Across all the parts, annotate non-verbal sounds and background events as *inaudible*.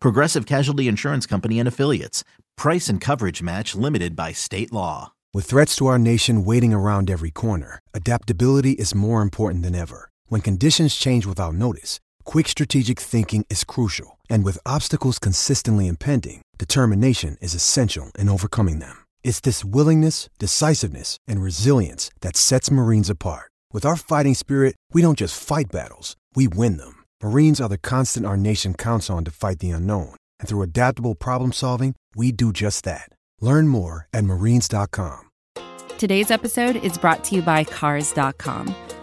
Progressive Casualty Insurance Company and Affiliates. Price and coverage match limited by state law. With threats to our nation waiting around every corner, adaptability is more important than ever. When conditions change without notice, quick strategic thinking is crucial. And with obstacles consistently impending, determination is essential in overcoming them. It's this willingness, decisiveness, and resilience that sets Marines apart. With our fighting spirit, we don't just fight battles, we win them. Marines are the constant our nation counts on to fight the unknown. And through adaptable problem solving, we do just that. Learn more at marines.com. Today's episode is brought to you by Cars.com.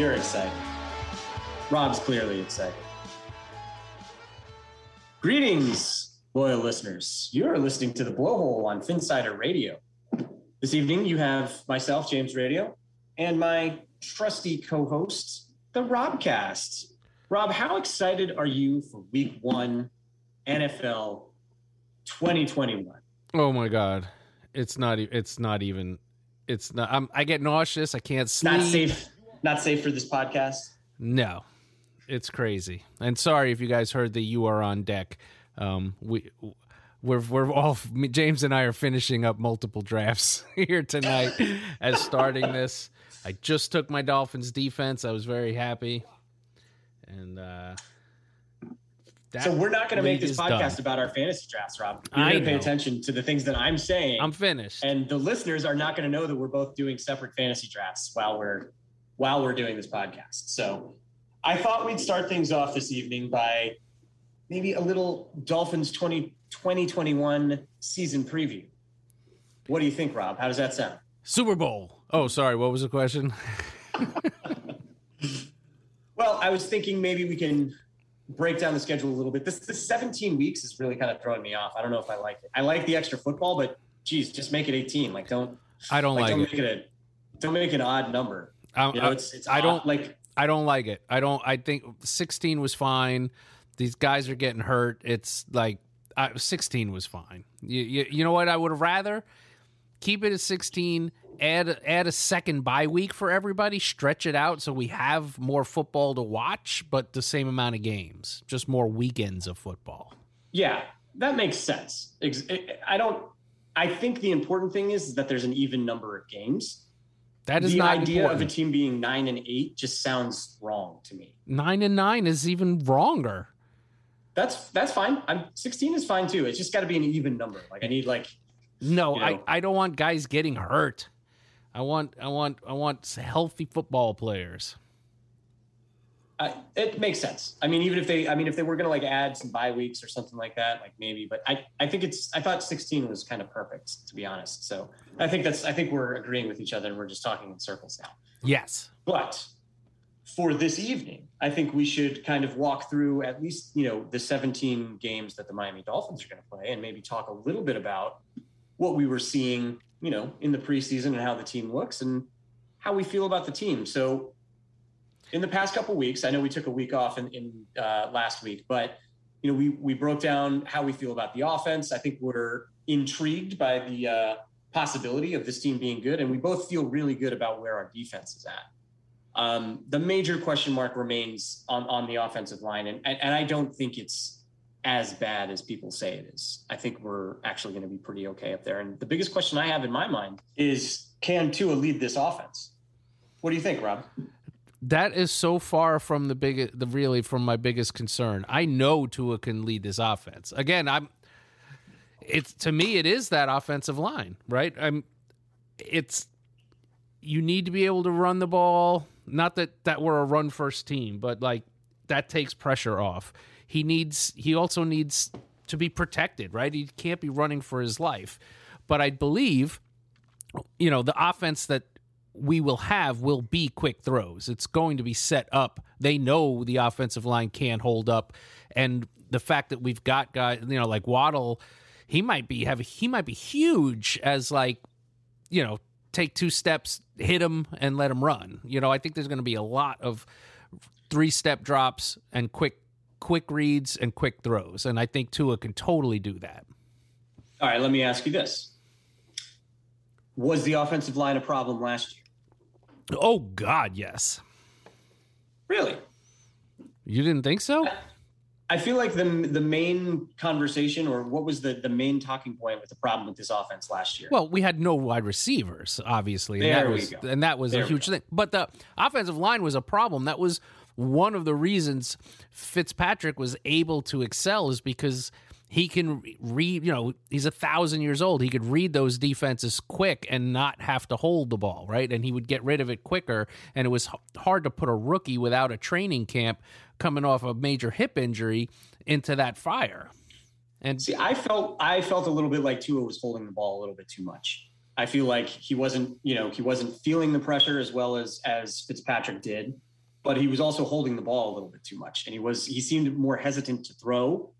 You're excited. Rob's clearly excited. Greetings, loyal listeners. You're listening to the Blowhole on Finsider Radio. This evening, you have myself, James Radio, and my trusty co-host, the Robcast. Rob, how excited are you for Week One, NFL 2021? Oh my God, it's not. It's not even. It's not. I'm, I get nauseous. I can't sleep. Not safe. Not safe for this podcast. No, it's crazy. And sorry if you guys heard the "You Are on Deck." Um, we we're we're all James and I are finishing up multiple drafts *laughs* here tonight *laughs* as starting this. I just took my Dolphins defense. I was very happy, and uh, that So we're not going to make this podcast done. about our fantasy drafts, Rob. You're I going to pay attention to the things that I'm saying, I'm finished. and the listeners are not going to know that we're both doing separate fantasy drafts while we're while we're doing this podcast. So I thought we'd start things off this evening by maybe a little Dolphins 20, 2021 season preview. What do you think, Rob? How does that sound? Super Bowl. Oh, sorry. What was the question? *laughs* Well, I was thinking maybe we can break down the schedule a little bit. This, this 17 weeks is really kind of throwing me off. I don't know if I like it. I like the extra football, but geez, just make it 18. Like don't I don't like, like don't it. make it a don't make an odd number. I, You know, it's it's I don't like I don't like it. I don't. I think 16 was fine. These guys are getting hurt. It's like I, 16 was fine. You, you, you know what? I would have rather keep it at 16. Add add a second bye week for everybody. Stretch it out so we have more football to watch, but the same amount of games, just more weekends of football. yeah, that makes sense. I don't. I think the important thing is that there's an even number of games. That is the not idea important. of a team being nine and eight just sounds wrong to me. Nine and nine is even wronger. That's that's fine. I'm 16 is fine too. It's just got to be an even number. Like I need like No, You I. I don't want guys getting hurt. I want I want I want healthy football players. I, it makes sense. I mean, even if they, I mean, if they were going to like add some bye weeks or something like that, like maybe, but I, I think it's, I thought 16 was kind of perfect to be honest. So I think that's, I think we're agreeing with each other and we're just talking in circles now. Yes. But for this evening, I think we should kind of walk through at least, you know, the 17 games that the Miami Dolphins are going to play and maybe talk a little bit about what we were seeing, you know, in the preseason and how the team looks and how we feel about the team. So in the past couple weeks, I know we took a week off in, in uh, last week, but you know, we we broke down how we feel about the offense. I think we're intrigued by the uh, possibility of this team being good, and we both feel really good about where our defense is at. Um, the major question mark remains on, on the offensive line, and, and, and I don't think it's as bad as people say it is. I think we're actually going to be pretty okay up there. And the biggest question I have in my mind is can Tua lead this offense? What do you think, Rob? That is so far from the big, the really from my biggest concern. I know Tua can lead this offense. Again, I'm. It's to me, it is that offensive line, right? I'm. It's you need to be able to run the ball. Not that that we're a run first team, but like that takes pressure off. He needs. He also needs to be protected, right? He can't be running for his life. But I believe, you know, the offense that we will have will be quick throws. It's going to be set up. They know the offensive line can't hold up, and the fact that we've got guys, you know, like Waddle, he might be have he might be huge as like, you know, take two steps, hit him, and let him run. You know, I think there's going to be a lot of three step drops and quick quick reads and quick throws, and I think Tua can totally do that. All right, let me ask you this: Was the offensive line a problem last year? Oh God, yes. Really? You didn't think so? I feel like the the main conversation, or what was the the main talking point with the problem with this offense last year? Well, we had no wide receivers, obviously. There and that we was, go. And that was There a huge thing. But the offensive line was a problem. That was one of the reasons Fitzpatrick was able to excel is because he can read, you know, he's a thousand years old. He could read those defenses quick and not have to hold the ball, right? And he would get rid of it quicker. And it was hard to put a rookie without a training camp coming off a major hip injury into that fire. And See, I felt I felt a little bit like Tua was holding the ball a little bit too much. I feel like he wasn't, you know, he wasn't feeling the pressure as well as as Fitzpatrick did, but he was also holding the ball a little bit too much, and he was he seemed more hesitant to throw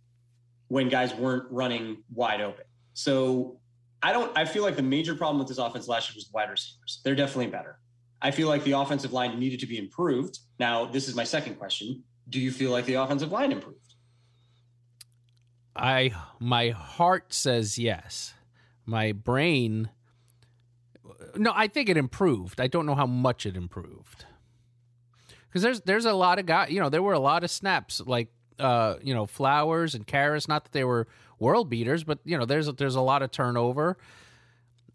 when guys weren't running wide open. So I don't. I feel like the major problem with this offense last year was wide receivers. They're definitely better. I feel like the offensive line needed to be improved. Now, this is my second question: Do you feel like the offensive line improved? I my heart says yes. My brain No, I think it improved. I don't know how much it improved. Cuz there's there's a lot of guys, you know, there were a lot of snaps like uh, you know, Flowers and Karras, not that they were world beaters, but you know, there's a, there's a lot of turnover.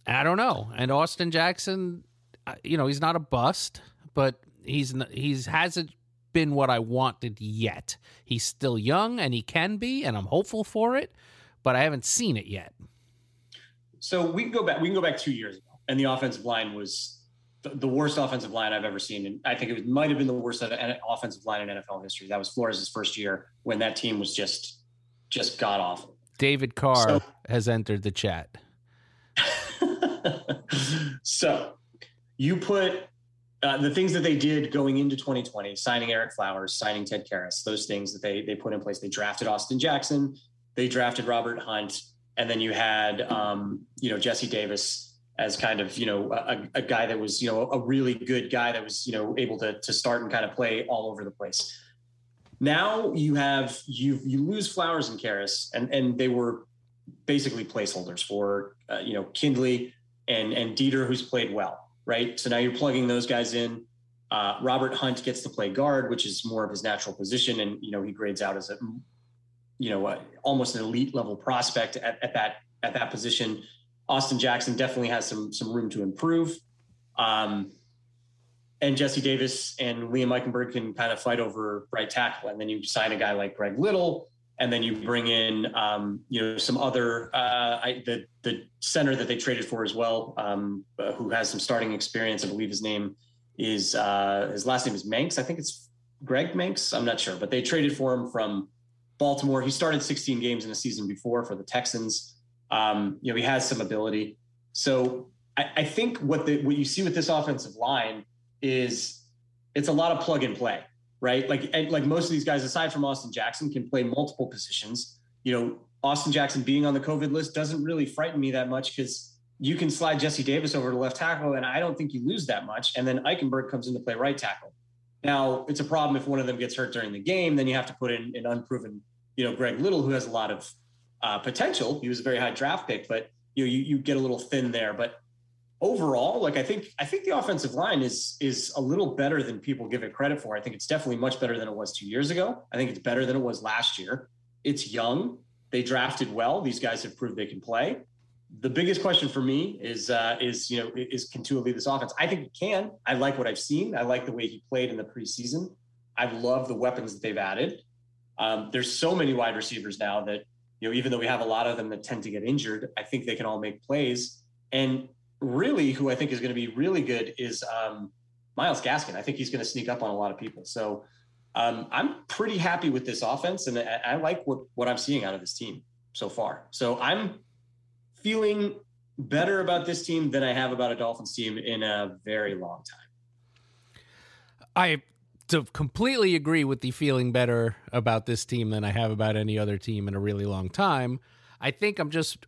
I don't know. And Austin Jackson, uh, you know, he's not a bust, but he's he's hasn't been what I wanted yet. He's still young and he can be, and I'm hopeful for it, but I haven't seen it yet. So we can go back. We can go back two years ago, and the offensive line was the, the worst offensive line I've ever seen, and I think it might have been the worst offensive line in NFL history. That was Flores' first year when that team was just just god awful. David Carr So- has entered the chat. *laughs* so you put uh, the things that they did going into 2020, signing Ereck Flowers, signing Ted Karras, those things that they they put in place. They drafted Austin Jackson, they drafted Robert Hunt, and then you had um, you know Jesse Davis as kind of you know a, a guy that was you know a really good guy that was you know able to to start and kind of play all over the place. Now you have you you lose Flowers and Karras, and and they were basically placeholders for uh, you know Kindley and and Deiter, who's played well, right? So now you're plugging those guys in. Uh, Robert Hunt gets to play guard, which is more of his natural position, and you know he grades out as a you know almost an elite level prospect at, at that at that position. Austin Jackson definitely has some some room to improve. Um, and Jesse Davis and Liam Eichenberg can kind of fight over right tackle, and then you sign a guy like Greg Little, and then you bring in um, you know some other uh, I, the the center that they traded for as well, um, uh, who has some starting experience. I believe his name is uh, his last name is Mancz. I think it's Greg Mancz. I'm not sure, but they traded for him from Baltimore. He started 16 games in a season before for the Texans. Um, you know he has some ability. So I, I think what the what you see with this offensive line is it's a lot of plug and play right? Like and like most of these guys, aside from Austin Jackson, can play multiple positions. You know, Austin Jackson being on the COVID list doesn't really frighten me that much because you can slide Jesse Davis over to left tackle, and I don't think you lose that much. And then Eichenberg comes in to play right tackle. Now it's a problem if one of them gets hurt during the game, then you have to put in an unproven, you know, Greg Little, who has a lot of uh, potential. He was a very high draft pick, but you know, you, you get a little thin there. But overall, like I think I think the offensive line is is a little better than people give it credit for. I think it's definitely much better than it was two years ago. I think it's better than it was last year. It's young. They drafted well. These guys have proved they can play. The biggest question for me is uh, is you know is can Tua lead this offense? I think he can. I like what I've seen. I like the way he played in the preseason. I love the weapons that they've added. Um, there's so many wide receivers now that you know even though we have a lot of them that tend to get injured, I think they can all make plays. And really, who I think is going to be really good is um, Myles Gaskin. I think he's going to sneak up on a lot of people. So um, I'm pretty happy with this offense, and I, I like what what I'm seeing out of this team so far. So I'm feeling better about this team than I have about a Dolphins team in a very long time. I to completely agree with the feeling better about this team than I have about any other team in a really long time. I think I'm just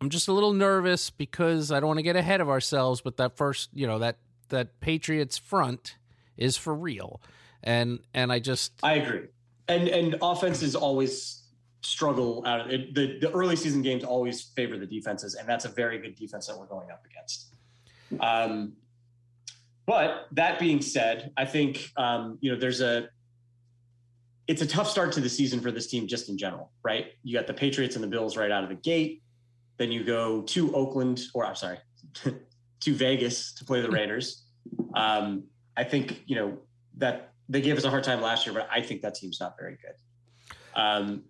I'm just a little nervous because I don't want to get ahead of ourselves, but that first, you know, that that Patriots front is for real. And and I just I agree. And and offenses always struggle out of it. The, the early season games always favor the defenses, and that's a very good defense that we're going up against. Um, but that being said, I think um, you know there's a it's a tough start to the season for this team just in general, right? You got the Patriots and the Bills right out of the gate. Then you go to Oakland, or I'm sorry, *laughs* to Vegas to play the Raiders. Um, I think you know that they gave us a hard time last year, but I think that team's not very good. Um,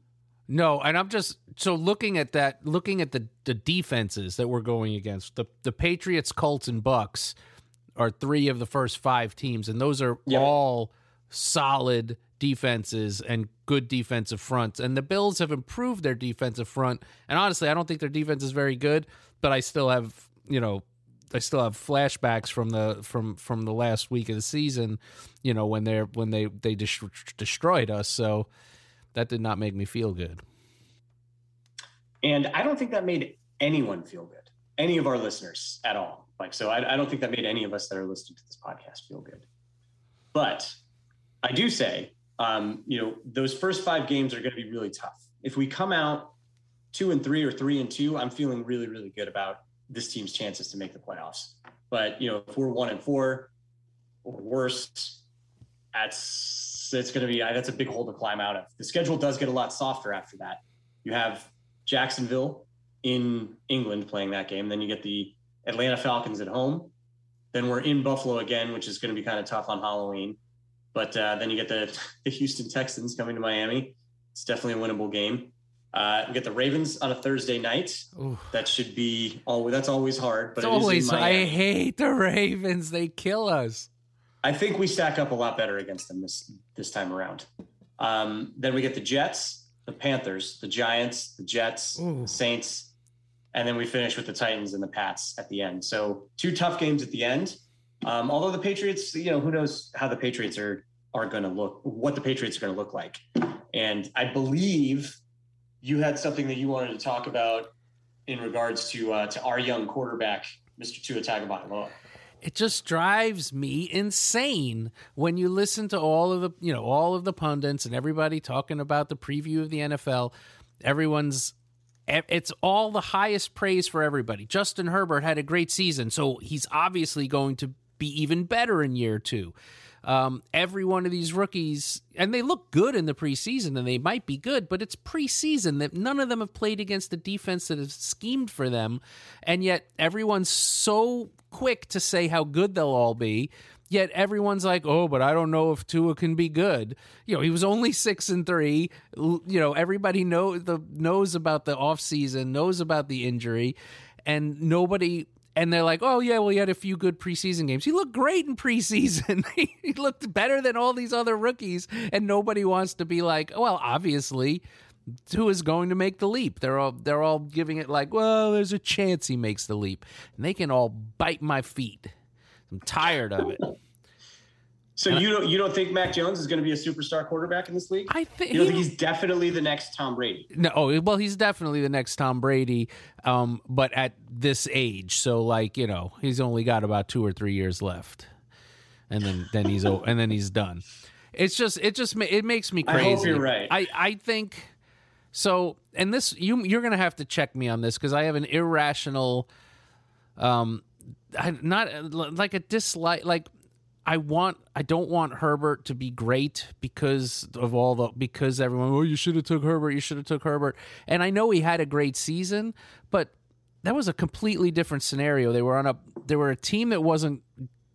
no, and I'm just so looking at that, looking at the the defenses that we're going against. The the Patriots, Colts, and Bucks are three of the first five teams, and those are yep. all solid defenses and good defensive fronts. And the Bills have improved their defensive front. And honestly, I don't think their defense is very good, but I still have, you know, I still have flashbacks from the from from the last week of the season, you know, when they're when they they dis- destroyed us. So that did not make me feel good. And I don't think that made anyone feel good, any of our listeners at all. Like, so I, I don't think that made any of us that are listening to this podcast feel good. But I do say, um, you know, those first five games are going to be really tough. If we come out two and three or three and two, I'm feeling really, really good about this team's chances to make the playoffs. But you know, if we're one and four or worse, that's it's going to be that's a big hole to climb out of. The schedule does get a lot softer after that. You have Jacksonville in England playing that game, then you get the Atlanta Falcons at home. Then we're in Buffalo again, which is going to be kind of tough on Halloween. But uh, then you get the, *laughs* the Houston Texans coming to Miami. It's definitely a winnable game. Uh, we get the Ravens on a Thursday night. Ooh. That should be always that's always hard. But it's always I hate the Ravens. They kill us. I think we stack up a lot better against them this this time around. Um, then we get the Jets, the Panthers, the Giants, the Jets, the Saints, and then we finish with the Titans and the Pats at the end. So two tough games at the end. Um, although the Patriots, you know, who knows how the Patriots are are going to look, what the Patriots are going to look like. And I believe you had something that you wanted to talk about in regards to uh, to our young quarterback, Mr. Tua Tagovailoa. It just drives me insane when you listen to all of the you know all of the pundits and everybody talking about the preview of the NFL. Everyone's it's all the highest praise for everybody. Justin Herbert had a great season, so he's obviously going to be even better in year two. Um, every one of these rookies, and they look good in the preseason, and they might be good, but it's preseason that none of them have played against the defense that has schemed for them, and yet everyone's so quick to say how good they'll all be. Yet everyone's like, "Oh, but I don't know if Tua can be good." You know, he was only six and three. You know, everybody know the knows about the offseason, knows about the injury, and nobody. And they're like, "Oh yeah, well, he had a few good preseason games. He looked great in preseason. *laughs* he looked better than all these other rookies." And nobody wants to be like, "Well, obviously." who is going to make the leap. They're all they're all giving it like, well, there's a chance he makes the leap, and they can all bite my feet. I'm tired of it. So and you don't you don't think Mac Jones is going to be a superstar quarterback in this league? I think you don't think he's definitely the next Tom Brady. No, oh, well, he's definitely the next Tom Brady, um, but at this age. So like you know, he's only got about two or three years left, and then then he's *laughs* and then he's done. It's just it just it makes me crazy. I hope you're right. I I think So, and this you you're gonna have to check me on this because I have an irrational, um, I, not uh, like a dislike. Like I want, I don't want Herbert to be great because of all the because everyone. Oh, you should have took Herbert. You should have took Herbert. And I know he had a great season, but that was a completely different scenario. They were on a they were a team that wasn't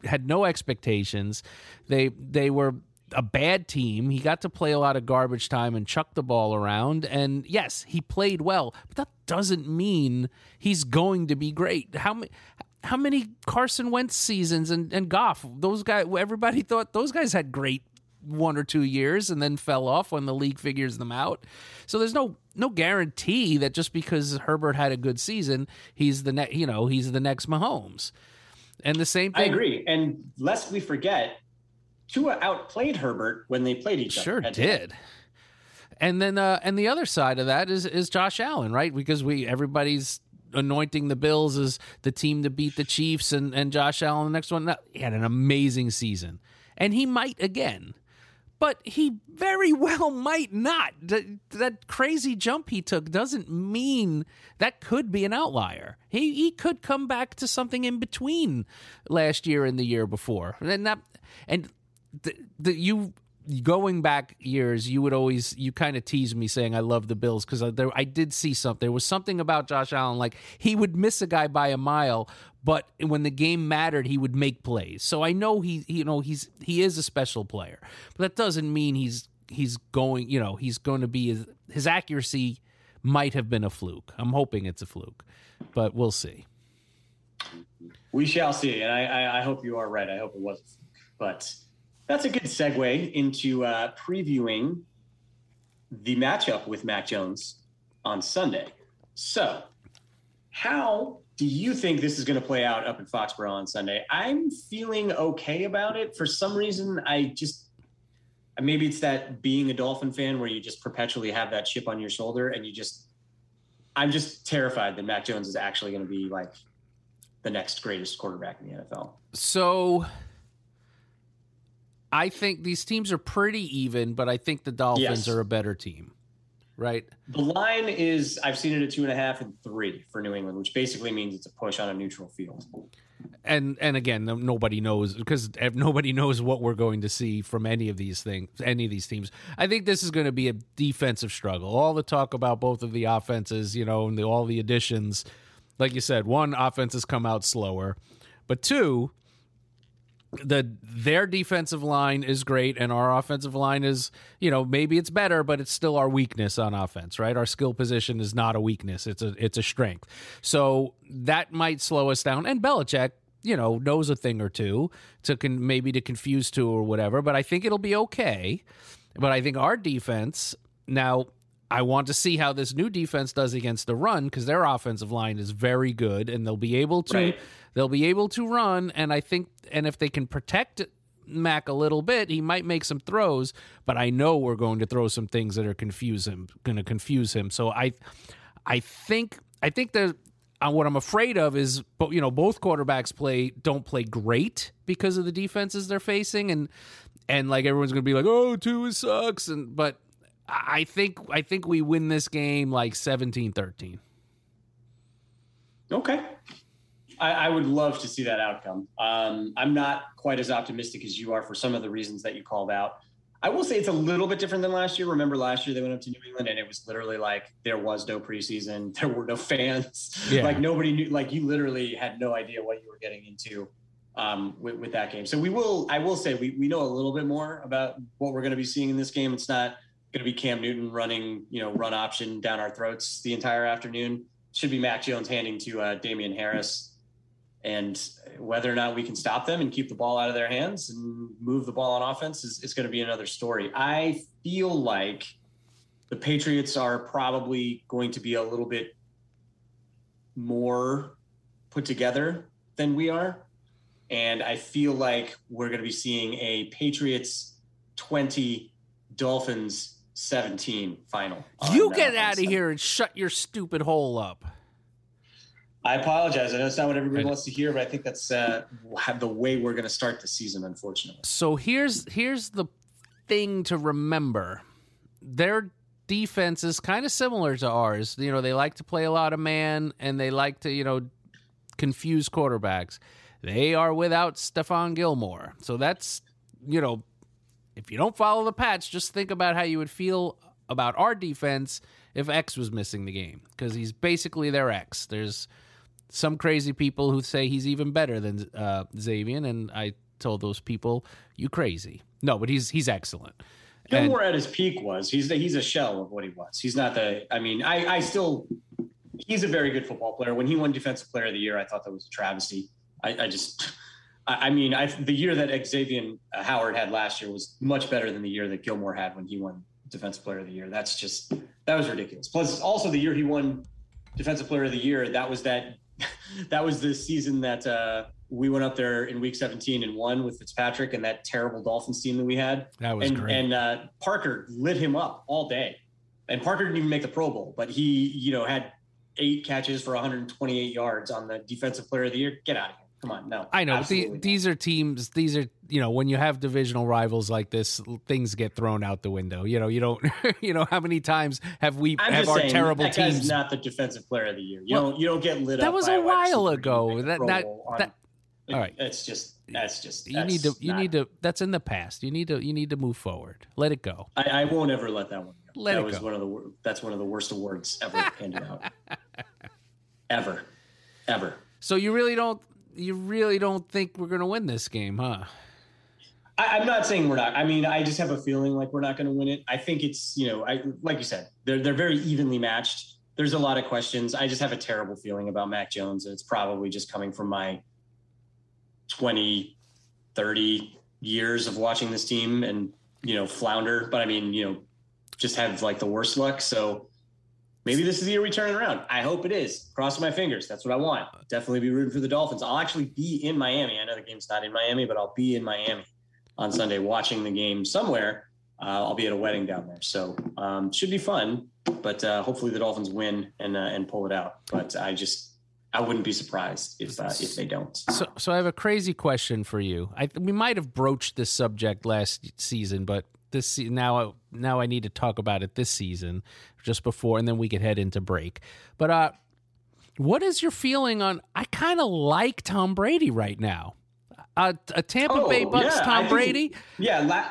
had no expectations. They they were a bad team. He got to play a lot of garbage time and chuck the ball around. And yes, he played well, but that doesn't mean he's going to be great. How many? How many Carson Wentz seasons and, and Goff? Those guys, everybody thought those guys had great one or two years and then fell off when the league figures them out. So there's no no guarantee that just because Herbert had a good season, he's the next you know he's the next Mahomes. And the same thing. I agree. And lest we forget, Tua outplayed Herbert when they played each sure other. Sure did. And then uh, and the other side of that is is Josh Allen, right? Because we everybody's anointing the Bills as the team to beat the Chiefs and, and Josh Allen the next one. He had an amazing season. And he might again. But he very well might not. That, that crazy jump he took doesn't mean that could be an outlier. He he could come back to something in between last year and the year before. And that and the, the, you going back years, you would always you kind of tease me saying I love the Bills because I, I did see something. There was something about Josh Allen like he would miss a guy by a mile, but when the game mattered, he would make plays. So I know he, you know he's he is a special player, but that doesn't mean he's he's going you know he's going to be his, his accuracy might have been a fluke. I'm hoping it's a fluke, but we'll see. We shall see, and I, I, I hope you are right. I hope it wasn't, but that's a good segue into uh, previewing the matchup with Mac Jones on Sunday. So, how do you think this is going to play out up in Foxborough on Sunday? I'm feeling okay about it. For some reason, I just maybe it's that being a Dolphin fan where you just perpetually have that chip on your shoulder and you just I'm just terrified that Mac Jones is actually going to be like the next greatest quarterback in the NFL. So I think these teams are pretty even, but I think the Dolphins yes. are a better team. Right. The line is I've seen it at two and a half and three for New England, which basically means it's a push on a neutral field. And and again, nobody knows because nobody knows what we're going to see from any of these things, any of these teams. I think this is going to be a defensive struggle. All the talk about both of the offenses, you know, and the, all the additions. Like you said, one offense has come out slower, but two, the their defensive line is great and our offensive line is you know maybe it's better but it's still our weakness on offense right? Our skill position is not a weakness. It's a it's a strength. So that might slow us down. And Belichick you know knows a thing or two to con- maybe to confuse two or whatever but I think it'll be okay. But I think our defense now I want to see how this new defense does against the run because their offensive line is very good and they'll be able to right. they'll be able to run and I think and if they can protect Mac a little bit, he might make some throws, but I know we're going to throw some things that are confuse him, going to confuse him. So I I think I think that uh, what I'm afraid of is, but you know, both quarterbacks play don't play great because of the defenses they're facing, and and like everyone's gonna be like, oh, Tua sucks, and but I think I think we win this game like 17-13. Okay. I, I, would love to see that outcome. Um, I'm not quite as optimistic as you are for some of the reasons that you called out. I will say it's a little bit different than last year. Remember last year they went up to New England and it was literally like there was no preseason, *laughs* there were no fans, yeah. like nobody knew, like you literally had no idea what you were getting into um, with, with that game. So we will, I will say we we know a little bit more about what we're going to be seeing in this game. It's not going to be Cam Newton running, you know, run option down our throats the entire afternoon. Should be Mac Jones handing to uh, Damien Harris, and whether or not we can stop them and keep the ball out of their hands and move the ball on offense is, is going to be another story. I feel like the Patriots are probably going to be a little bit more put together than we are. And I feel like we're going to be seeing a Patriots 20 Dolphins 17 final. You get out of here and shut your stupid hole up. I apologize. I know it's not what everybody wants to hear, but I think that's uh, the way we're going to start the season, unfortunately. So here's here's the thing to remember: their defense is kind of similar to ours. You know, they like to play a lot of man and they like to, you know, confuse quarterbacks. They are without Stephon Gilmore. So that's, you know, if you don't follow the patch, just think about how you would feel about our defense if X was missing the game because he's basically their X. There's some crazy people who say he's even better than uh, Xavier, and I told those people, "You crazy." No, but he's he's excellent. Gilmore at his peak was he's the, he's a shell of what he was. He's not the. I mean, I I still he's a very good football player. When he won Defensive Player of the Year, I thought that was a travesty. I, I just. I mean, I, the year that Xavier Howard had last year was much better than the year that Gilmore had when he won Defensive Player of the Year. That's just that was ridiculous. Plus, also the year he won Defensive Player of the Year, that was that *laughs* that was the season that uh, we went up there in Week 17 and won with Fitzpatrick and that terrible Dolphins team that we had. That was and, great. And uh, Parker lit him up all day, and Parker didn't even make the Pro Bowl, but he, you know, had eight catches for 128 yards on the Defensive Player of the Year. Get out of here. Come on, no. I know the, these are teams. These are you know when you have divisional rivals like this, things get thrown out the window. You know you don't. *laughs* you know how many times have we I'm have our saying, terrible that teams? Guy's not the defensive player of the year. You Well, don't you don't get lit up? that was a while ago. That- that- on- that- all right. It's just that's just you need to you not- need to that's in the past. You need to you need to move forward. Let it go. I, I won't ever let that one go. Let that was go. one of the that's one of the worst awards ever handed out. *laughs* Ever, ever. So you really don't you really don't think we're gonna win this game, huh? I, I'm not saying we're not. I mean, I just have a feeling like we're not going to win it. I think it's you know, I like you said, they're they're very evenly matched. There's a lot of questions. I just have a terrible feeling about Mac Jones, and it's probably just coming from my 20, 30 years of watching this team and you know flounder. But I mean, you know, just have like the worst luck. So maybe this is the year we turn it around. I hope it is. Crossing my fingers. That's what I want. Definitely be rooting for the Dolphins. I'll actually be in Miami. I know the game's not in Miami, but I'll be in Miami on Sunday watching the game somewhere. Uh, I'll be at a wedding down there, so um, should be fun. But uh, hopefully the Dolphins win and uh, and pull it out. But I just I wouldn't be surprised if uh, if they don't. So, so I have a crazy question for you. I we might have broached this subject last season, but this now now I need to talk about it this season, just before, and then we could head into break. But uh, what is your feeling on? I kind of like Tom Brady right now. Uh, a Tampa Bay Oh, Bucks yeah, I Tom think- Brady. Yeah, la-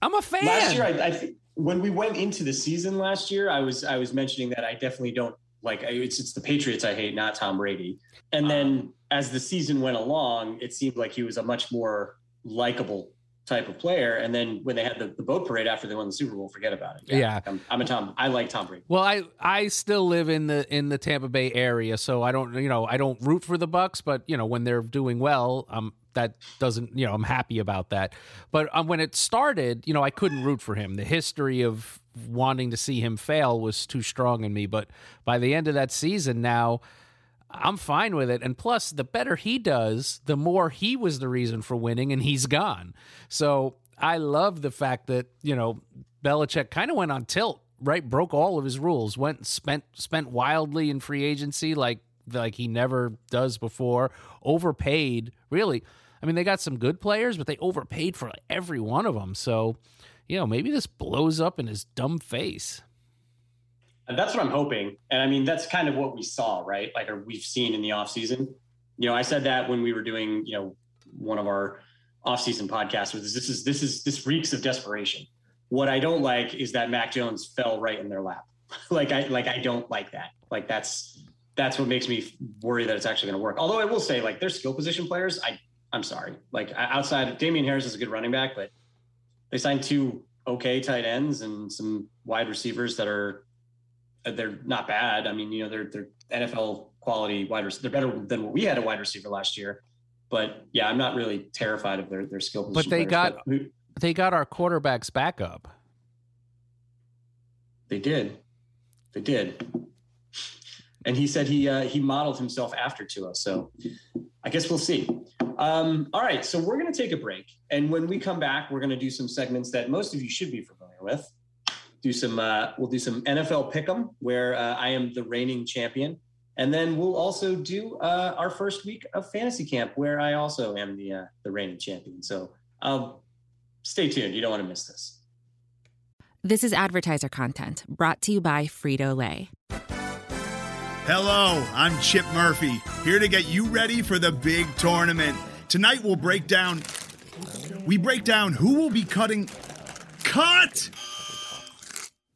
I'm a fan. last year I, I think when we went into the season last year, I was I was mentioning that I definitely don't like it's it's the Patriots I hate, not Tom Brady. And then as the season went along, it seemed like he was a much more likable type of player. And then when they had the, the boat parade after they won the Super Bowl, forget about it. Yeah. I'm, I'm a Tom. I like Tom Brady. Well, I I still live in the in the Tampa Bay area, so I don't you know I don't root for the Bucks, but you know when they're doing well, um that doesn't you know I'm happy about that. But um, when it started, you know I couldn't root for him. The history of wanting to see him fail was too strong in me. But by the end of that season, now I'm fine with it. And plus, the better he does, the more he was the reason for winning, and he's gone. So I love the fact that you know Belichick kind of went on tilt, right? Broke all of his rules, went spent spent wildly in free agency, like like he never does before. Overpaid, really. I mean, they got some good players, but they overpaid for every one of them. So, you know, maybe this blows up in his dumb face. And that's what I'm hoping. And I mean, that's kind of what we saw, right? Like, or we've seen in the offseason. You know, I said that when we were doing, you know, one of our offseason podcasts was this is this is this reeks of desperation. What I don't like is that Mac Jones fell right in their lap. *laughs* like I like I don't like that. Like that's that's what makes me worry that it's actually going to work. Although I will say, like, their skill position players, I I'm sorry. Like outside, Damien Harris is a good running back, but they signed two okay tight ends and some wide receivers that are they're not bad. I mean, you know, they're they're NFL quality wide receivers. They're better than what we had a wide receiver last year. But yeah, I'm not really terrified of their their skill. But they players, got- but who- They got our quarterbacks back up. they did, they did. And he said he uh, he modeled himself after Tua. So I guess we'll see. Um, all right, so we're going to take a break, and when we come back, we're going to do some segments that most of you should be familiar with. Do some uh, we'll do some NFL pick'em where uh, I am the reigning champion, and then we'll also do uh, our first week of fantasy camp where I also am the uh, the reigning champion. So um, stay tuned. You don't want to miss this. This is advertiser content brought to you by Frito Lay. Hello, I'm Chip Murphy, here to get you ready for the big tournament. Tonight we'll break down. We break down who will be cutting. Cut!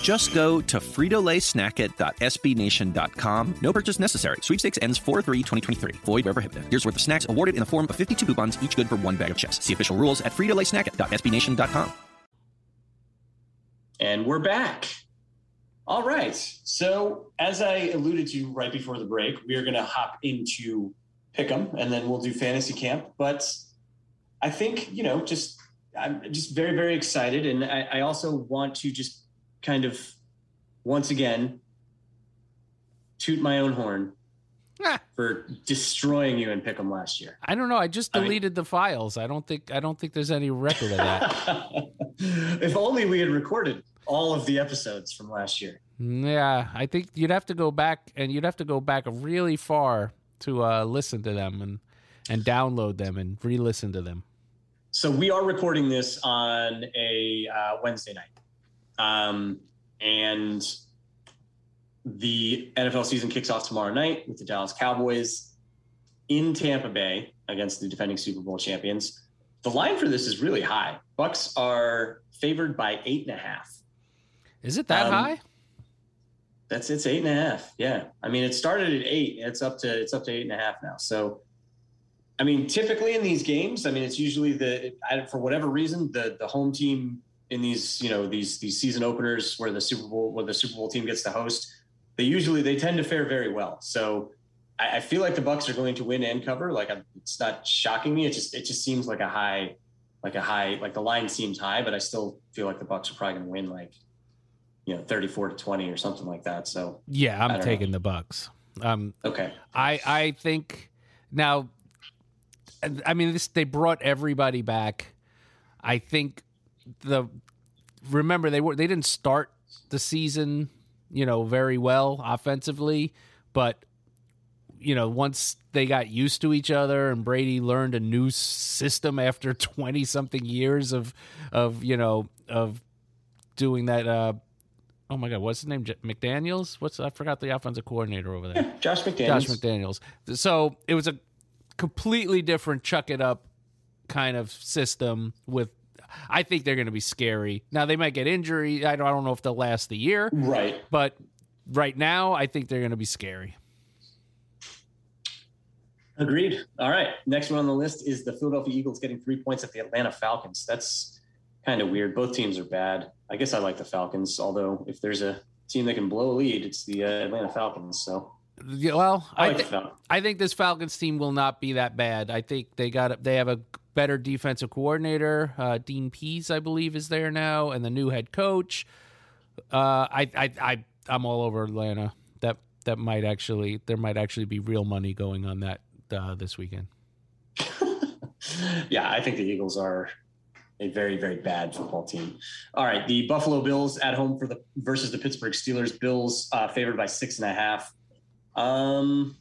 Just go to fritolaysnackit.sbnation.com. No purchase necessary. Sweepstakes ends 4-3-2023. Void where prohibited. Here's worth of snacks awarded in the form of 52 coupons, each good for one bag of chips. See official rules at fritolaysnackit.sbnation.com. And we're back. All right. So, as I alluded to right before the break, we are going to hop into Pick'em and then we'll do fantasy camp. But I think, you know, just I'm just very, very excited. And I, I also want to just kind of once again toot my own horn *laughs* for destroying you in Pick'em last year. I don't know. I just I mean- deleted the files. I don't think I don't think there's any record of that. *laughs* if only we had recorded all of the episodes from last year. yeah, I think you'd have to go back and you'd have to go back really far to uh, listen to them and and download them and re-listen to them. So we are recording this on a uh, Wednesday night, um, and the NFL season kicks off tomorrow night with the Dallas Cowboys in Tampa Bay against the defending Super Bowl champions. The line for this is really high. Bucks are favored by eight and a half. Is it that Um, high? That's it's eight and a half. Yeah, I mean it started at eight. It's up to it's up to eight and a half now. So, I mean, typically in these games, I mean it's usually the I, for whatever reason the the home team in these you know these these season openers where the Super Bowl where the Super Bowl team gets to host, they usually they tend to fare very well. So. I I feel like the Bucks are going to win and cover. Like I'm, it's not shocking me. It just it just seems like a high, like a high, like the line seems high, but I still feel like the Bucks are probably going to win like, you know, 34 to 20 or something like that. So Yeah, I'm taking know. the Bucks. Um, okay, I I think now. I mean, this they brought everybody back. I think the remember they were they didn't start the season, you know, very well offensively, but you know, once they got used to each other and Brady learned a new system after *laughs* 20 something years of of, you know, of doing that uh oh my god, what's his name? J- McDaniels? What's I forgot the offensive coordinator over there. *laughs* Josh McDaniels. Josh McDaniels. So it was a completely different chuck it up kind of system with I think they're going to be scary. Now they might get injury. I don't, I don't know if they'll last the year, Right. but right now I think they're going to be scary. Agreed. All right. Next one on the list is the Philadelphia Eagles getting three points at the Atlanta Falcons. That's kind of weird. Both teams are bad. I guess I like the Falcons, although if there's a team that can blow a lead, it's the uh, Atlanta Falcons. So Well, I I, like the Falcons. I think this Falcons team will not be that bad. I think they got they have a better defensive coordinator. Uh, Dean Pees, I believe, is there now, and the new head coach. Uh, I, I, I, I'm all over Atlanta. That that might actually there might actually be real money going on that uh, this weekend. *laughs* yeah, I think the Eagles are a very, very bad football team. All right, the Buffalo Bills at home for the versus the Pittsburgh Steelers. Bills uh, favored by six and a half. Um,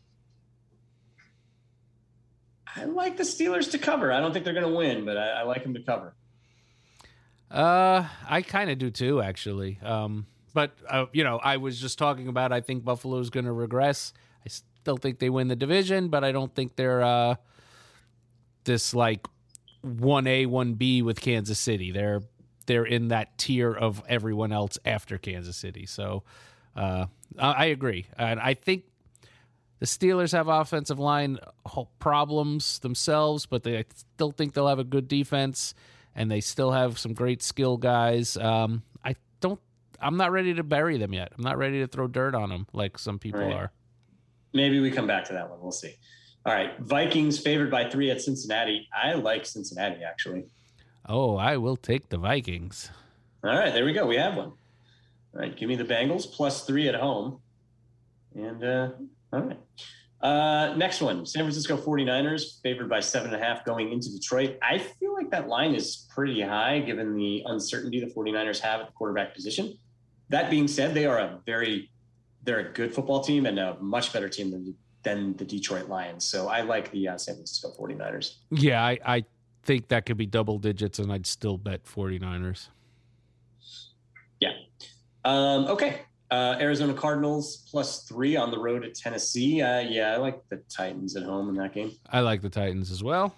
I like the Steelers to cover. I don't think they're going to win, but I, I like them to cover. Uh, I kind of do too, actually. Um, but uh, you know, I was just talking about. I think Buffalo's going to regress. I still think they win the division, but I don't think they're uh, this like one A, one B with Kansas City. They're they're in that tier of everyone else after Kansas City. So uh, I, I agree, and I think the Steelers have offensive line problems themselves, but they I still think they'll have a good defense, and they still have some great skill guys. Um, I don't. I'm not ready to bury them yet. I'm not ready to throw dirt on them like some people Right. are. Maybe we come back to that one. We'll see. All right. Vikings favored by three at Cincinnati. I like Cincinnati, actually. Oh, I will take the Vikings. All right. There we go. We have one. All right. Give me the Bengals plus three at home. And, uh, all right. Uh, next one San Francisco 49ers favored by seven and a half going into Detroit. I feel like that line is pretty high given the uncertainty the 49ers have at the quarterback position. That being said, they are a very, they're a good football team and a much better team than, than the Detroit Lions. So I like the uh, San Francisco 49ers. Yeah, I, I think that could be double digits, and I'd still bet 49ers. Yeah. Um, okay. Uh, Arizona Cardinals plus three on the road at Tennessee. Uh, yeah, I like the Titans at home in that game. I like the Titans as well.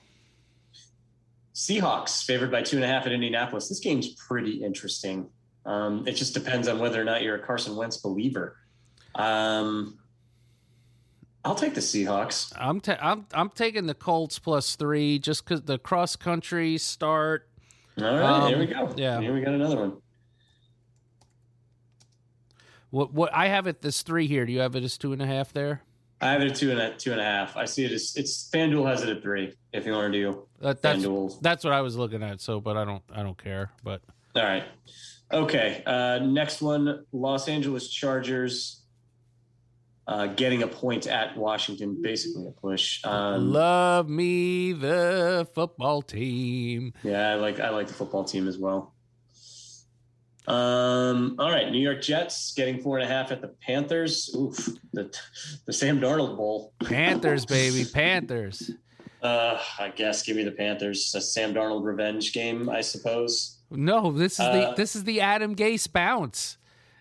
Seahawks favored by two and a half at Indianapolis. This game's pretty interesting. Um, it just depends on whether or not you're a Carson Wentz believer. Um, I'll take the Seahawks. I'm ta- I'm I'm taking the Colts plus three just because the cross country start. All right, here Um, we go. yeah. here we got another one. What what I have it this three here. Do you have it as two and a half there? I have it at two and a two and a half. I see it as it's FanDuel has it at three. If you want to do That, that's FanDuel, that's what I was looking at. So, but I don't I don't care. But All right. Okay. Uh, next one Los Angeles Chargers uh, getting a point at Washington, basically a push. Um, love me the football team. yeah, I like I like the football team as well. Um, all right, New York Jets getting four and a half at the Panthers. Oof, the the Sam Darnold Bowl. Panthers, baby, Panthers. Uh, I guess give me the Panthers. A Sam Darnold revenge game, I suppose. No, this is the Uh, this is the Adam Gase bounce.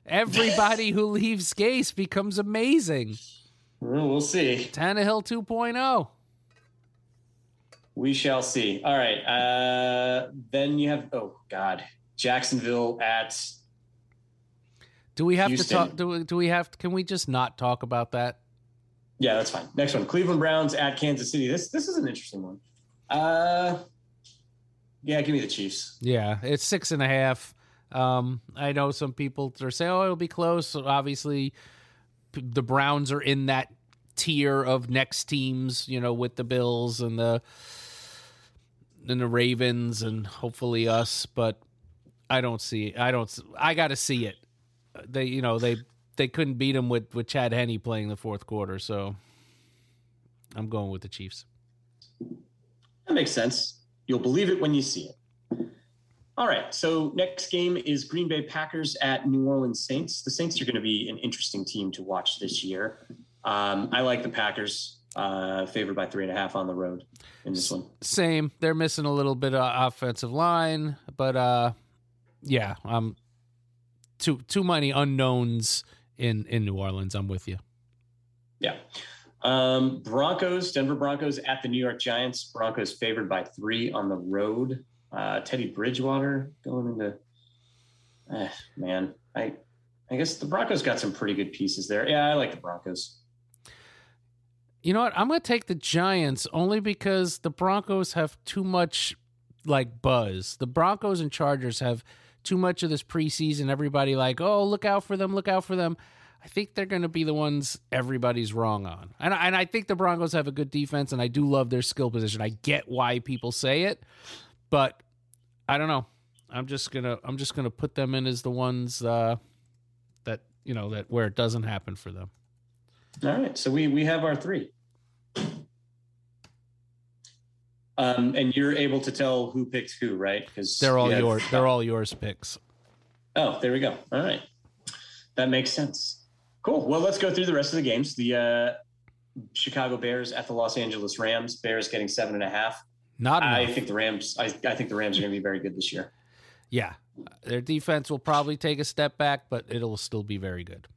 Everybody who leaves Gase becomes amazing. Well, we'll see. Tannehill oh. 2.0. We shall see. All right. Uh, then you have oh god, Jacksonville at Do we have Houston. to talk? Do we, do we have? Can we just not talk about that? yeah, that's fine. Next one, Cleveland Browns at Kansas City. This this is an interesting one. Uh, yeah, give me the Chiefs. Yeah, it's six and a half. Um, I know some people are saying, "Oh, it'll be close." So obviously, p- the Browns are in that tier of next teams, you know, with the Bills and the and the Ravens and hopefully us. But I don't see. I don't. I got to see it. They, you know, they they couldn't beat them with with Chad Henne playing the fourth quarter. So I'm going with the Chiefs. That makes sense. You'll believe it when you see it. All right. So next game is Green Bay Packers at New Orleans Saints. The Saints are going to be an interesting team to watch this year. Um, I like the Packers, uh, favored by three and a half on the road in this one. Same. They're missing a little bit of offensive line, but uh yeah, um too too many unknowns in in New Orleans. I'm with you. Yeah. Um, Broncos, Denver Broncos at the New York Giants. Broncos favored by three on the road. Uh, Teddy Bridgewater going into, eh, man, I, I guess the Broncos got some pretty good pieces there. Yeah, I like the Broncos. You know what? I'm going to take the Giants only because the Broncos have too much like buzz. The Broncos and Chargers have too much of this preseason. Everybody like, "Oh, look out for them, look out for them." I think they're going to be the ones everybody's wrong on. And and I think the Broncos have a good defense and I do love their skill position. I get why people say it, but I don't know. I'm just to I'm just to put them in as the ones uh that, you know, that where it doesn't happen for them. All right, so we we have our three. Um, and you're able to tell who picked who, right? Because They're all yours. They're all yours picks. Oh, there we go. All right. That makes sense. Cool. Well, let's go through the rest of the games. The uh, Chicago Bears at the Los Angeles Rams. Bears getting seven and a half. Not I think the Rams. I, I think the Rams are going to be very good this year. Yeah. Their defense will probably take a step back, but it'll still be very good.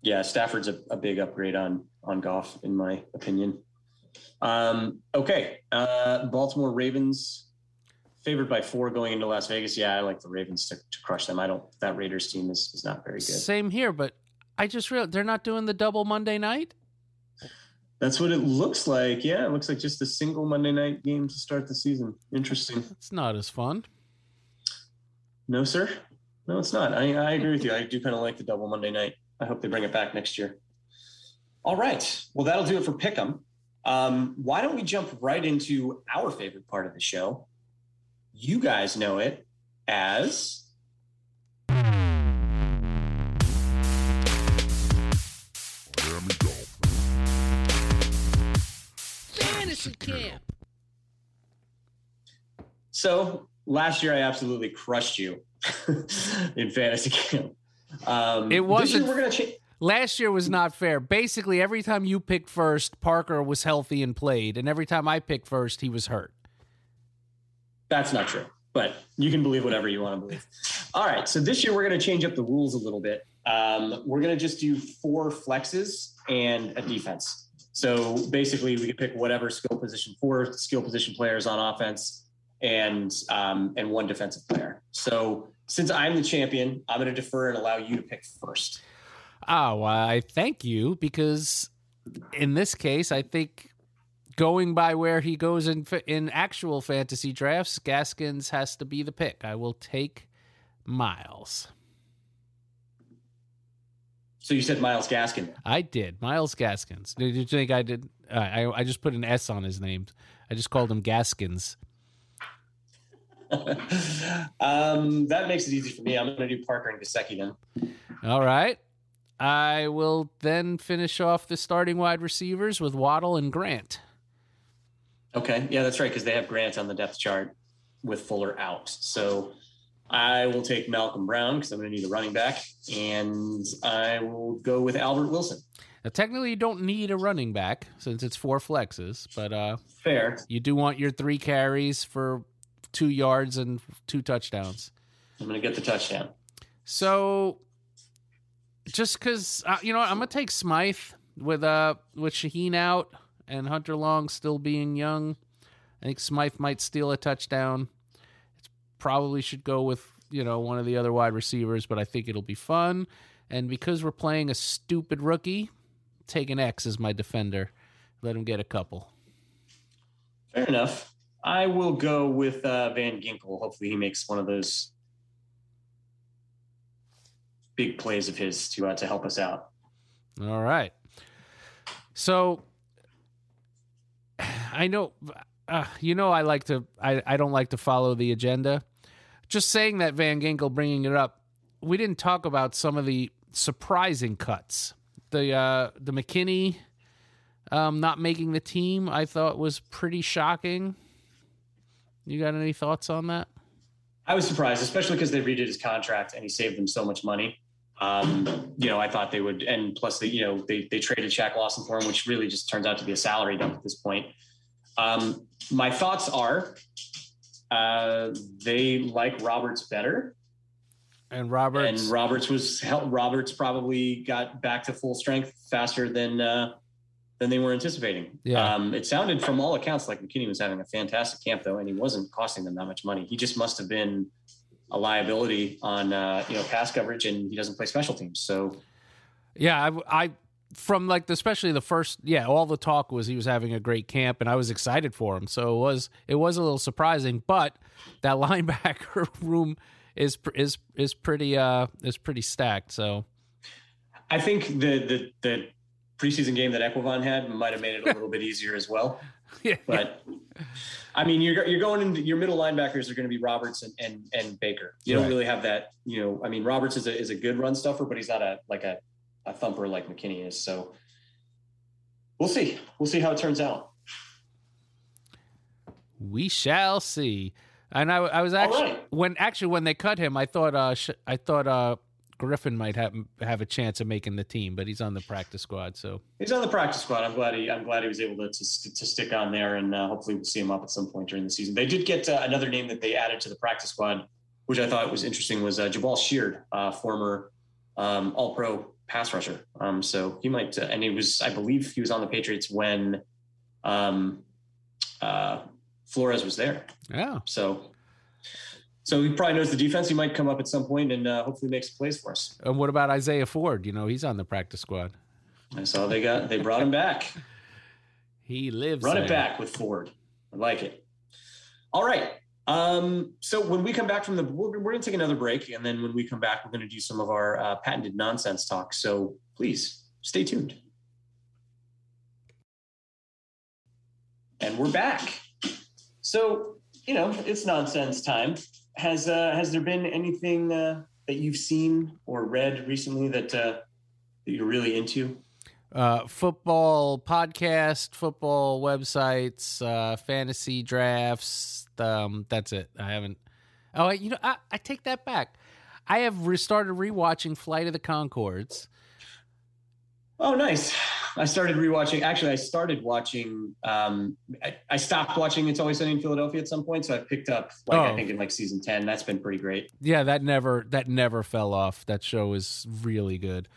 Yeah, Stafford's a, a big upgrade on on Goff, in my opinion. Um, okay, uh, Baltimore Ravens favored by four going into Las Vegas. Yeah, I like the Ravens to, to crush them. I don't. That Raiders team is, is not very good. Same here, but I just realized they're not doing the double Monday night. That's what it looks like. Yeah, it looks like just a single Monday night game to start the season. Interesting. It's not as fun. No, sir. No, it's not. I, I agree with you. I do kind of like the double Monday night. I hope they bring it back next year. All right. Well, that'll do it for Pick'em. Um, why don't we jump right into our favorite part of the show? You guys know it as Fantasy camp. So last year, I absolutely crushed you *laughs* in fantasy camp. Um, It this year wasn't- We're gonna change. Last year was not fair. Basically, every time you picked first, Parker was healthy and played, and every time I picked first, he was hurt. That's not true, but you can believe whatever you want to believe. All right. So this year we're going to change up the rules a little bit. Um, we're going to just do four flexes and a defense. So basically, we can pick whatever skill position, four skill position players on offense, and um, and one defensive player. So since I'm the champion, I'm going to defer and allow you to pick first. Oh, well, I thank you because in this case, I think going by where he goes in in actual fantasy drafts, Gaskins has to be the pick. I will take Myles. So you said Myles Gaskin. I did Myles Gaskins. Did you think I did? Uh, I I just put an S on his name. I just called him Gaskins. *laughs* um, that makes it easy for me. I'm going to do Parker and Gesicki then. All right. I will then finish off the starting wide receivers with Waddle and Grant. Okay, yeah, that's right because they have Grant on the depth chart with Fuller out. So I will take Malcolm Brown because I'm going to need a running back, and I will go with Albert Wilson. Now, technically, you don't need a running back since it's four flexes, but uh, Fair. you do want your three carries for two yards and two touchdowns. I'm going to get the touchdown. So, just because uh, you know, what, I'm gonna take Smythe with uh with Shaheen out and Hunter Long still being young. I think Smythe might steal a touchdown. It probably should go with you know one of the other wide receivers, but I think it'll be fun. And because we're playing a stupid rookie, take an X as my defender. Let him get a couple. Fair enough. I will go with uh, Van Ginkel. Hopefully, he makes one of those big plays of his to uh, to help us out. All right. So I know uh, you know I like to I, I don't like to follow the agenda. Just saying that Van Ginkel bringing it up, we didn't talk about some of the surprising cuts. The uh the McKinley um not making the team I thought was pretty shocking. You got any thoughts on that? I was surprised, especially because they redid his contract and he saved them so much money. Um, you know, I thought they would, and plus, they, you know, they they traded Shaq Lawson for him, which really just turns out to be a salary dump at this point. Um, my thoughts are, uh, they like Roberts better, And Roberts and Roberts was Roberts probably got back to full strength faster than uh, than they were anticipating. Yeah. Um, it sounded from all accounts like McKinley was having a fantastic camp though, and he wasn't costing them that much money. He just must have been a liability on uh, you know pass coverage, and he doesn't play special teams. So Yeah, I, I from like the, especially the first yeah, all the talk was he was having a great camp and I was excited for him. So it was it was a little surprising, but that *laughs* linebacker room is is is pretty uh is pretty stacked. So I think the the the preseason game that Eguavoen had might have made it a little bit easier as well. *laughs* yeah, But I mean, you're you're going into your middle linebackers are going to be Roberts and and, and Baker. You don't really have that. You know, I mean, Roberts is a is a good run stuffer, but he's not a like a, a thumper like McKinley is. So we'll see. We'll see how it turns out. we shall see. And I, I was actually right. when actually when they cut him, I thought uh sh- I thought uh Griffin might have have a chance of making the team, but he's on the practice squad. So He's on the practice squad. I'm glad he I'm glad he was able to to, to stick on there, and uh, hopefully we'll see him up at some point during the season. They did get uh, another name that they added to the practice squad, which I thought was interesting, was uh, Jabaal Sheard, uh, former um, All Pro pass rusher. Um, so he might, uh, and he was I believe he was on the Patriots when um, uh, Flores was there. yeah, So. So he probably knows the defense. He might come up at some point and uh, hopefully make some plays for us. and what about Isaiah Ford? You know, he's on the practice squad. I saw they got they brought him back. *laughs* He lives. Run it back with Ford. I like it. All right. Um, so when we come back from the, we're, we're going to take another break, and then when we come back, we're going to do some of our uh, patented nonsense talk. So please stay tuned. And we're back. So you know, it's nonsense time. Has uh, has there been anything uh, that you've seen or read recently that uh, that you're really into? Uh, football podcast, football websites, uh, fantasy drafts. Um, that's it. I haven't. Oh, you know, I, I take that back. I have restarted rewatching Flight of the Conchords. Oh, nice. I started rewatching. Actually, I started watching. Um, I, I, stopped watching It's Always Sunny in Philadelphia at some point, so I picked up like oh. I think in like season ten. That's been pretty great. Yeah, that never that never fell off. That show is really good.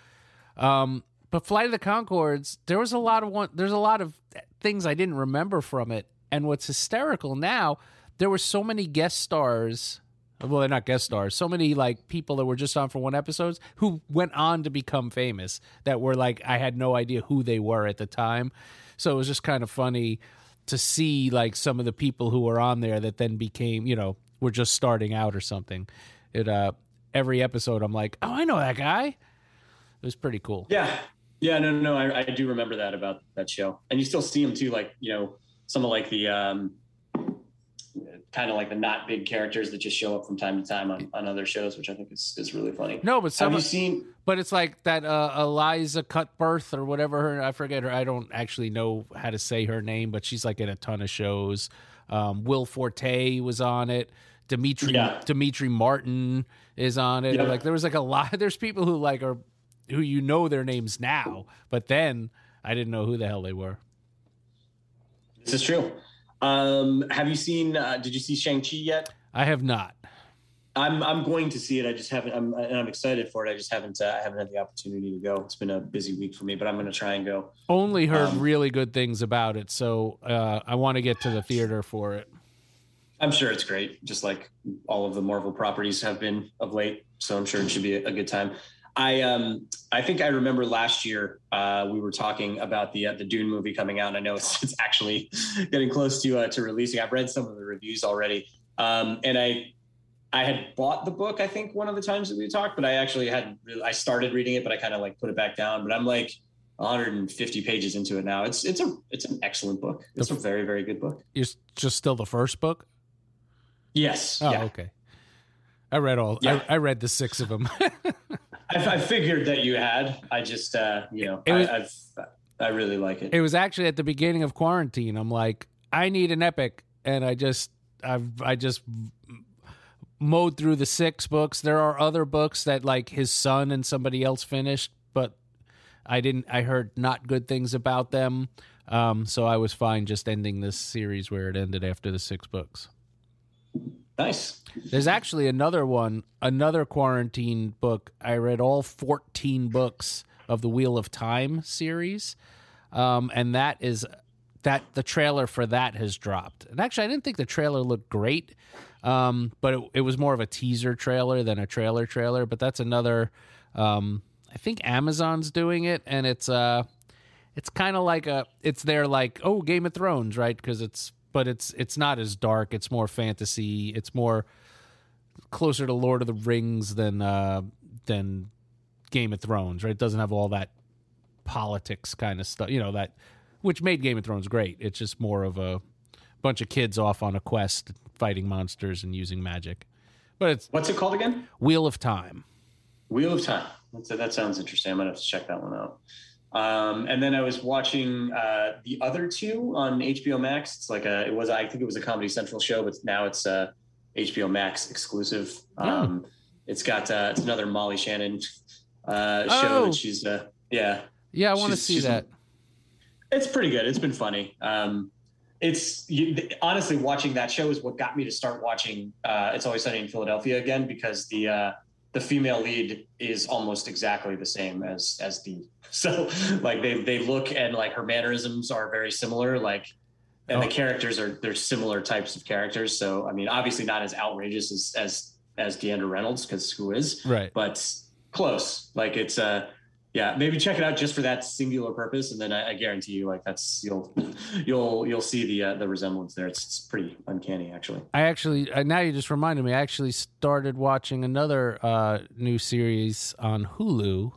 Um, but Flight of the Conchords, there was a lot of one. There's a lot of things I didn't remember from it, and what's hysterical now, there were so many guest stars well they're not guest stars. So many like people that were just on for one episodes who went on to become famous that were like i had no idea who they were at the time. So it was just kind of funny to see like some of the people who were on there that then became you know were just starting out or something. It uh every episode i'm like oh i know that guy. It was pretty cool. Yeah. Yeah no no no i, I do remember that about that show. And you still see them too like you know some of like the um kind of like the not big characters that just show up from time to time on, on other shows, which I think is, is really funny. No, but some have you seen? But it's like that uh, Eliza Cuthbert or whatever her. I forget her. I don't actually know how to say her name, but she's like in a ton of shows. Um, Will Forte was on it. Demetri yeah. Demetri Martin is on it. Like there was like a lot. *laughs* There's people who like are who you know their names now, but then I didn't know who the hell they were. This is true. Um, have you seen? Uh, did you see Shang Chi yet? I have not. I'm I'm going to see it. I just haven't. I'm and I'm excited for it. I just haven't. Uh, I haven't had the opportunity to go. It's been a busy week for me, but I'm going to try and go. Only heard um, really good things about it, so uh, I want to get to the theater for it. I'm sure it's great, just like all of the Marvel properties have been of late. So I'm sure it should be a, a good time. I um I think I remember last year uh, we were talking about the uh, the Dune movie coming out, and I know it's, it's actually *laughs* getting close to uh, to releasing. I've read some of the reviews already, um, and I I had bought the book. I think one of the times that we talked, but I actually had I started reading it, but I kind of like put it back down. But I'm like 150 pages into it now. It's it's a it's an excellent book. It's the, a very very good book. It's just still the first book? Yes. Oh, yeah. okay. I read all. Yeah. I, I read the six of them. *laughs* I, I, figured that you had. I just, uh, you know, was, I, I've, I really like it. It was actually at the beginning of quarantine. I'm like, I need an epic, and I just, I've, I just mowed through the six books. There are other books that like his son and somebody else finished, but I didn't. I heard not good things about them. Um, so I was fine just ending this series where it ended after the six books. Nice. There's actually another one, another quarantine book. I read all 14 books of the Wheel of Time series. Um, and that is that the trailer for that has dropped. And actually, I didn't think the trailer looked great, um, but it, it, was more of a teaser trailer than a trailer trailer. But that's another. Um, I think Amazon's doing it, and it's uh, it's kind of like a. It's their like oh Game of Thrones, right? Because it's but it's it's not as dark. It's more fantasy. It's more closer to Lord of the Rings than uh, than Game of Thrones. Right? It doesn't have all that politics kind of stuff. You know that which made Game of Thrones great. It's just more of a bunch of kids off on a quest fighting monsters and using magic. But it's what's it called again? Wheel of Time. Wheel of Time. That's, that sounds interesting. I'm gonna have to check that one out. Um, and then I was watching uh, the other two on HBO Max. It's like a, it was, I think it was a Comedy Central show, but now it's a HBO Max exclusive. Um, It's got, uh, it's another Molly Shannon uh, show oh. that she's, uh, yeah. Yeah, I want to see that. It's pretty good. It's been funny. Um, it's you, honestly watching that show is what got me to start watching uh, It's Always Sunny in Philadelphia again because the uh, the female lead is almost exactly the same as as the *laughs* so like they they look and like her mannerisms are very similar like and oh. the characters are they're similar types of characters. So i mean obviously not as outrageous as as as deandra reynolds because who is? Right. But close. Like it's uh yeah, maybe check it out just for that singular purpose, and then I, I guarantee you, like that's you'll you'll you'll see the uh, the resemblance there. It's, it's pretty uncanny, actually. I actually uh, now you just reminded me. I actually started watching another uh, new series on Hulu.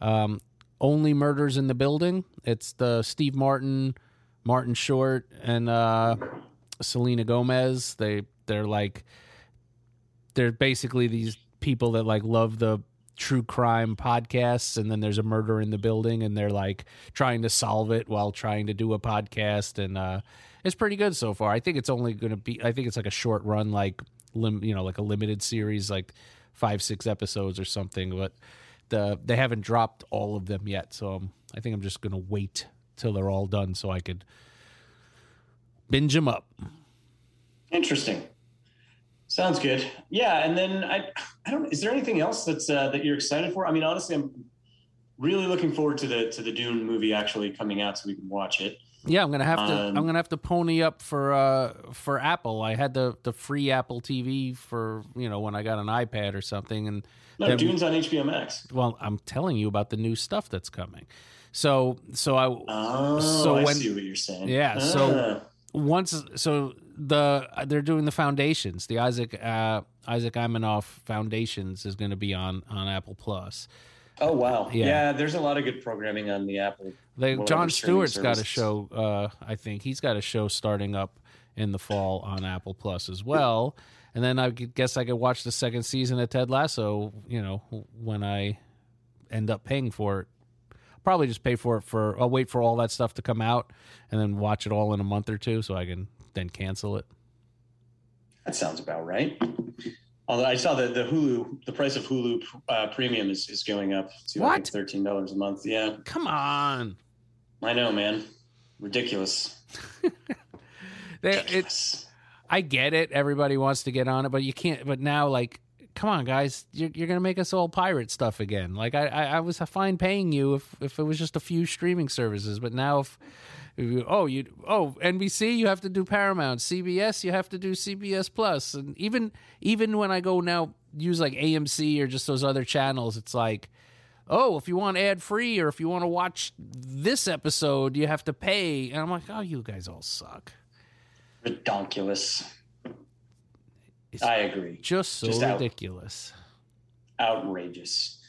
Um, Only Murders in the Building. It's the Steve Martin, Martin Short, and uh, Selena Gomez. They they're like they're basically these people that like love the true crime podcasts and then there's a murder in the building and they're like trying to solve it while trying to do a podcast and uh it's pretty good so far i think it's only gonna be i think it's like a short run like lim you know like a limited series like five six episodes or something but the they haven't dropped all of them yet so um, i think i'm just gonna wait till they're all done so i could binge them up Interesting. Sounds good. Yeah, and then I, I don't. Is there anything else that's uh, that you're excited for? I mean, honestly, I'm really looking forward to the to the Dune movie actually coming out so we can watch it. Yeah, I'm gonna have to. Um, I'm gonna have to pony up for uh for Apple. I had the the free Apple TV for you know when I got an iPad or something, and No, then- Dune's on HBO Max. well, I'm telling you about the new stuff that's coming. So so I Oh, So I when- see what you're saying. Yeah, so- Ah. once so the they're doing the foundations. The Isaac uh Isaac Asimov Foundations is going to be on on Apple Plus. oh wow, Yeah. yeah. There's a lot of good programming on the Apple. They, Jon Stewart's got a show. Uh, I think he's got a show starting up in the fall on Apple Plus as well. And then I guess I could watch the second season of Ted Lasso. You know, when I end up paying for it, probably just pay for it for. I'll wait for all that stuff to come out and then watch it all in a month or two, so I can then cancel it. That sounds about right. Although I saw that the Hulu, the price of Hulu uh, Premium is, is going up to What? thirteen dollars a month. Yeah, Come on, I know, man. Ridiculous. *laughs* They- Ridiculous. I get it. Everybody wants to get on it, but you can't. But now, like, come on, guys, you're, you're gonna make us all pirate stuff again. Like, I, I, I was fine paying you if if it was just a few streaming services, but now if, oh you oh NBC you have to do Paramount, CBS you have to do CBS Plus, and even even when I go now use like AMC or just those other channels, it's like. Oh, if you want ad free or if you want to watch this episode, you have to pay. And I'm like, oh, you guys all suck. Ridiculous. It's I agree. just so Just out. ridiculous. Outrageous.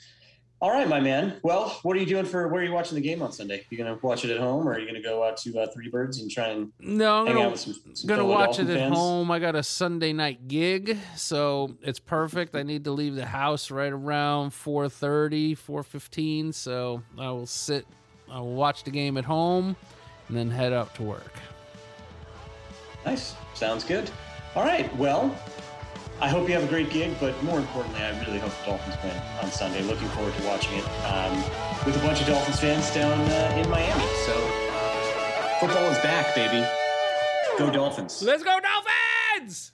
All right, my man. Well, what are you doing for? Where are you watching the game on Sunday? You gonna watch it at home, or are you gonna go out to uh, Three Birds and try and No, I'm hang gonna, out with some? some gonna watch it at fans? home. I got a Sunday night gig, so it's perfect. I need to leave the house right around 4.30, 4.15, so I will sit, I will watch the game at home, and then head out to work. Nice. Sounds good. All right. Well, I hope you have a great gig, but more importantly, I really hope the Dolphins win on Sunday. Looking forward to watching it um, with a bunch of Dolphins fans down uh, in Miami. So football is back, baby. Go Dolphins. Let's go Dolphins!